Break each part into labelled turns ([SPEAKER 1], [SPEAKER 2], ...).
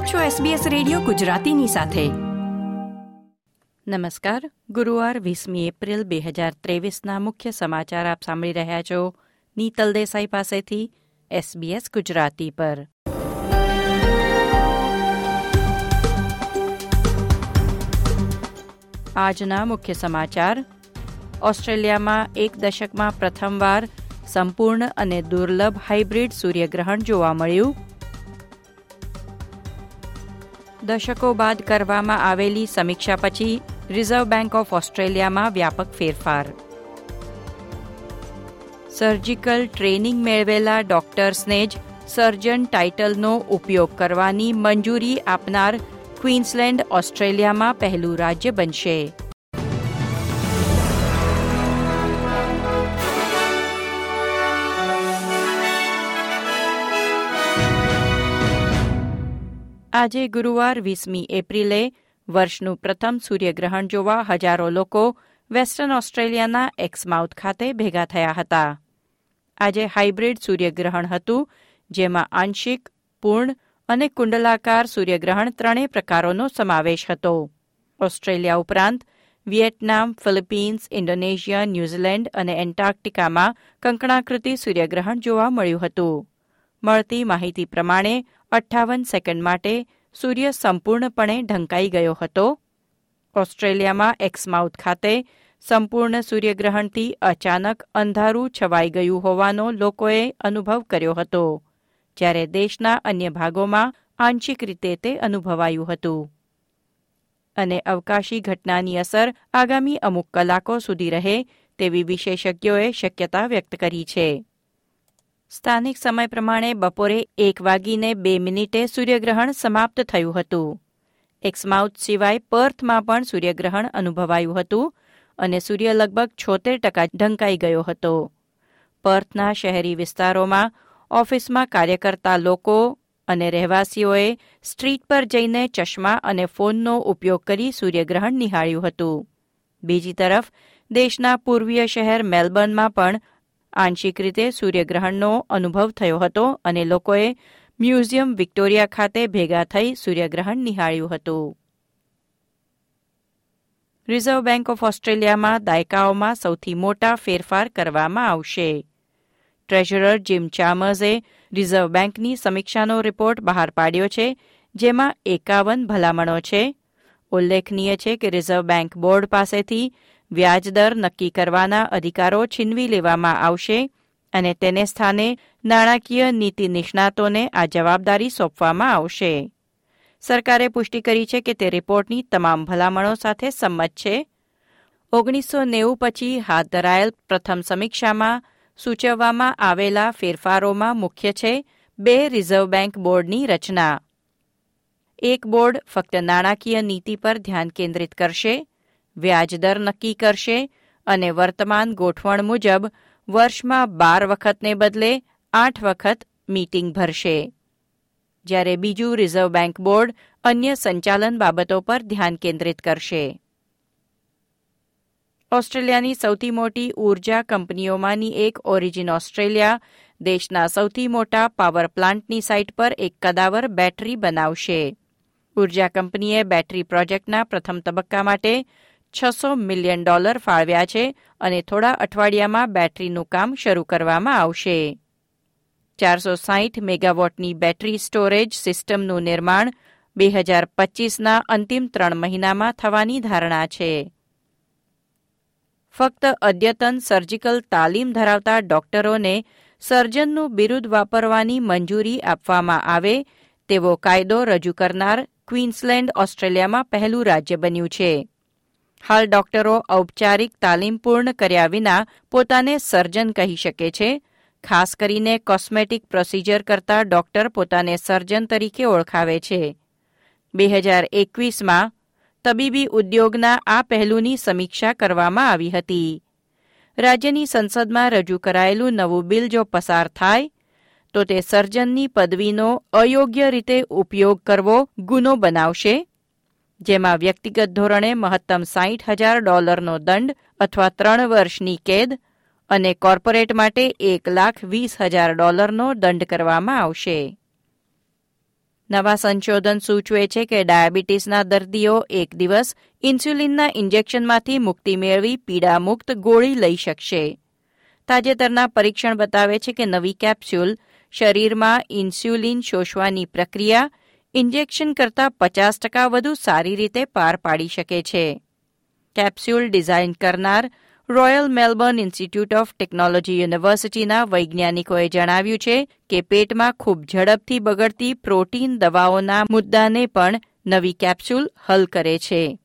[SPEAKER 1] આપ છો SBS radio ગુજરાતીની સાથે.
[SPEAKER 2] નમસ્કાર. ગુરુવાર વીસમી એપ્રિલ બે હજાર ત્રેવીસના મુખ્ય સમાચાર આપ સાંભળી રહ્યા છો. નીતલ દેસાઈ પાસેથી SBS ગુજરાતી પર. આજના મુખ્ય સમાચાર. ઓસ્ટ્રેલિયામાં એક દશકમાં પ્રથમવાર સંપૂર્ણ અને દુર્લભ હાઇબ્રિડ સૂર્યગ્રહણ જોવા મળ્યું. દશકો બાદ કરવામાં આવેલી સમીક્ષા પછી રિઝર્વ બેંક ઓફ ઓસ્ટ્રેલિયામાં વ્યાપક ફેરફાર. સર્જિકલ ટ્રેનિંગ મેળવેલા ડોક્ટર્સને જ સર્જન ટાઇટલનો ઉપયોગ કરવાની મંજૂરી આપનાર ક્વીન્સલેન્ડ ઓસ્ટ્રેલિયામાં પહેલું રાજ્ય બનશે. આજે ગુરુવાર વીસમી એપ્રિલે વર્ષનું પ્રથમ સૂર્યગ્રહણ જોવા હજારો લોકો વેસ્ટર્ન ઓસ્ટ્રેલિયાના એક્સમાઉથ ખાતે ભેગા થયા હતા. આજે હાઇબ્રિડ સૂર્યગ્રહણ હતું, જેમાં આંશિક, પૂર્ણ અને કુંડલાકાર સૂર્યગ્રહણ ત્રણેય પ્રકારોનો સમાવેશ હતો. ઓસ્ટ્રેલિયા ઉપરાંત વિયેટનામ ફિલિપીન્સ, ઇન્ડોનેશિયા, ન્યૂઝીલેન્ડ અને એન્ટાર્કટિકામાં કંકણાકૃતિ સૂર્યગ્રહણ જોવા મળ્યું હતું. મળતી માહિતી પ્રમાણે અઠ્ઠાવન સેકન્ડ માટે સૂર્ય સંપૂર્ણપણે ઢંકાઈ ગયો હતો. ઓસ્ટ્રેલિયામાં એક્સમાઉથ ખાતે સંપૂર્ણ સૂર્યગ્રહણથી અચાનક અંધારું છવાઈ ગયું હોવાનો લોકોએ અનુભવ કર્યો હતો, જ્યારે દેશના અન્ય ભાગોમાં આંશિક રીતે તે અનુભવાયું હતું. અને અવકાશી ઘટનાની અસર આગામી અમુક કલાકો સુધી રહે તેવી વિશેષજ્ઞોએ શક્યતા વ્યક્ત કરી છે. સ્થાનિક સમય પ્રમાણે બપોરે એક વાગીને બે મિનિટે સૂર્યગ્રહણ સમાપ્ત થયું હતું. એક્સમાઉથ સિવાય પર્થમાં પણ સૂર્યગ્રહણ અનુભવાયું હતું અને સૂર્ય લગભગ છોતેર ટકા ઢંકાઈ ગયો હતો. પર્થના શહેરી વિસ્તારોમાં ઓફિસમાં કાર્ય કરતા લોકો અને રહેવાસીઓએ સ્ટ્રીટ પર જઈને ચશ્મા અને ફોનનો ઉપયોગ કરી સૂર્યગ્રહણ નિહાળ્યું હતું. બીજી તરફ, દેશના પૂર્વીય શહેર મેલબર્નમાં પણ આંશિક રીતે સૂર્યગ્રહણનો અનુભવ થયો હતો અને લોકોએ મ્યુઝિયમ વિક્ટોરિયા ખાતે ભેગા થઈ સૂર્યગ્રહણ નિહાળ્યું હતું. રિઝર્વ બેંક ઓફ ઓસ્ટ્રેલિયામાં દાયકાઓમાં સૌથી મોટા ફેરફાર કરવામાં આવશે. ટ્રેઝરર જીમ ચામર્સે રિઝર્વ બેંકની સમીક્ષાનો રિપોર્ટ બહાર પાડ્યો છે, જેમાં એકાવન ભલામણો છે ઉલ્લેખનીય છે કે રિઝર્વ બેંક બોર્ડ પાસેથી વ્યાજદર નક્કી કરવાના અધિકારો છીનવી લેવામાં આવશે અને તેને સ્થાને નાણાકીય નીતિ નિષ્ણાતોને આ જવાબદારી સોંપવામાં આવશે. સરકારે પુષ્ટિ કરી છે કે તે રિપોર્ટની તમામ ભલામણો સાથે સંમત છે. ઓગણીસો નેવું પછી હાથ ધરાયેલ પ્રથમ સમીક્ષામાં સૂચવવામાં આવેલા ફેરફારોમાં મુખ્ય છે બે રિઝર્વ બેંક બોર્ડની રચના. એક બોર્ડ ફક્ત નાણાકીય નીતિ પર ધ્યાન કેન્દ્રિત કરશે વ્યાજદર નક્કી કરશે અને વર્તમાન ગોઠવણ મુજબ વર્ષમાં બાર વખતને બદલે આઠ વખત મીટિંગ ભરશે. જ્યારે બીજું રિઝર્વ બેંક બોર્ડ અન્ય સંચાલન બાબતો પર ધ્યાન કેન્દ્રિત કરશે. ઓસ્ટ્રેલિયાની સૌથી મોટી ઊર્જા કંપનીઓમાંની એક ઓરિજિન ઓસ્ટ્રેલિયા, દેશના સૌથી મોટા પાવર પ્લાન્ટની સાઇટ પર એક કદાવર બેટરી બનાવશે. ઊર્જા કંપનીએ બેટરી પ્રોજેક્ટના પ્રથમ તબક્કા માટે છસો મિલિયન ડોલર ફાળવ્યા છે અને થોડા અઠવાડિયામાં બેટરીનું કામ શરૂ કરવામાં આવશે. ચારસો સાહીઠ મેગાવોટની બેટરી સ્ટોરેજ સિસ્ટમનું નિર્માણ બે હજાર પચીસના અંતિમ ત્રણ મહિનામાં થવાની ધારણા છે. ફક્ત અદ્યતન સર્જિકલ તાલીમ ધરાવતા ડોક્ટરોને સર્જનનું બિરુદ વાપરવાની મંજૂરી આપવામાં આવે તેવો કાયદો રજૂ કરનાર ક્વીન્સલેન્ડ, ઓસ્ટ્રેલિયામાં પહેલું રાજ્ય બન્યું છે. હાલ ડોક્ટરો ઔપચારિક તાલીમ પૂર્ણ કર્યા વિના પોતાને સર્જન કહી શકે છે. ખાસ કરીને કોસ્મેટિક પ્રોસિજર કરતા ડોક્ટર પોતાને સર્જન તરીકે ઓળખાવે છે. બે હજાર એકવીસમાં તબીબી ઉદ્યોગના આ પહેલુંની સમીક્ષા કરવામાં આવી હતી. રાજ્યની સંસદમાં રજૂ કરાયેલું નવું બિલ જો પસાર થાય તો તે સર્જનની પદવીનો અયોગ્ય રીતે ઉપયોગ કરવો ગુનો બનાવશે, જેમાં વ્યક્તિગત ધોરણે મહત્તમ સાહીઠ હજાર ડોલરનો દંડ અથવા ત્રણ વર્ષની કેદ અને કોર્પોરેટ માટે એક લાખ વીસ હજાર ડોલરનો દંડ કરવામાં આવશે. નવા સંશોધન સૂચવે છે કે ડાયાબિટીસના દર્દીઓ એક દિવસ ઇન્સ્યુલિનના ઇન્જેક્શનમાંથી મુક્તિ મેળવી પીડામુક્ત ગોળી લઈ શકશે. તાજેતરના પરીક્ષણ બતાવે છે કે નવી કેપ્સ્યુલ શરીરમાં ઇન્સ્યુલિન શોષવાની પ્રક્રિયા ઇન્જેક્શન કરતાં પચાસ ટકા વધુ સારી રીતે પાર પાડી શકે છે. કેપ્સ્યુલ ડિઝાઇન કરનાર Royal Melbourne Institute of Technology યુનિવર્સિટીના વૈજ્ઞાનિકોએ જણાવ્યું છે કે પેટમાં ખૂબ ઝડપથી બગડતી પ્રોટીન દવાઓના મુદ્દાને પણ નવી કેપ્સ્યુલ હલ કરે છે.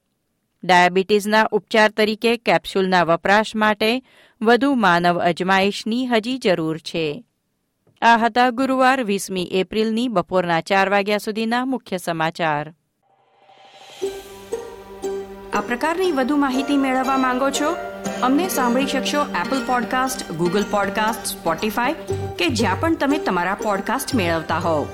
[SPEAKER 2] ડાયાબિટીસના ઉપચાર તરીકે કેપ્સ્યુલના વપરાશ માટે વધુ માનવ અજમાયશની હજી જરૂર છે. આ હતા ગુરુવાર વીસમી એપ્રિલની બપોરના ચાર વાગ્યા સુધીના મુખ્ય સમાચાર.
[SPEAKER 1] આ પ્રકારની વધુ માહિતી મેળવવા માંગો છો? અમને સાંભળી શકશો Apple podcast Google podcast Spotify કે જ્યાં પણ તમે તમારા પોડકાસ્ટ મેળવતા હોવ.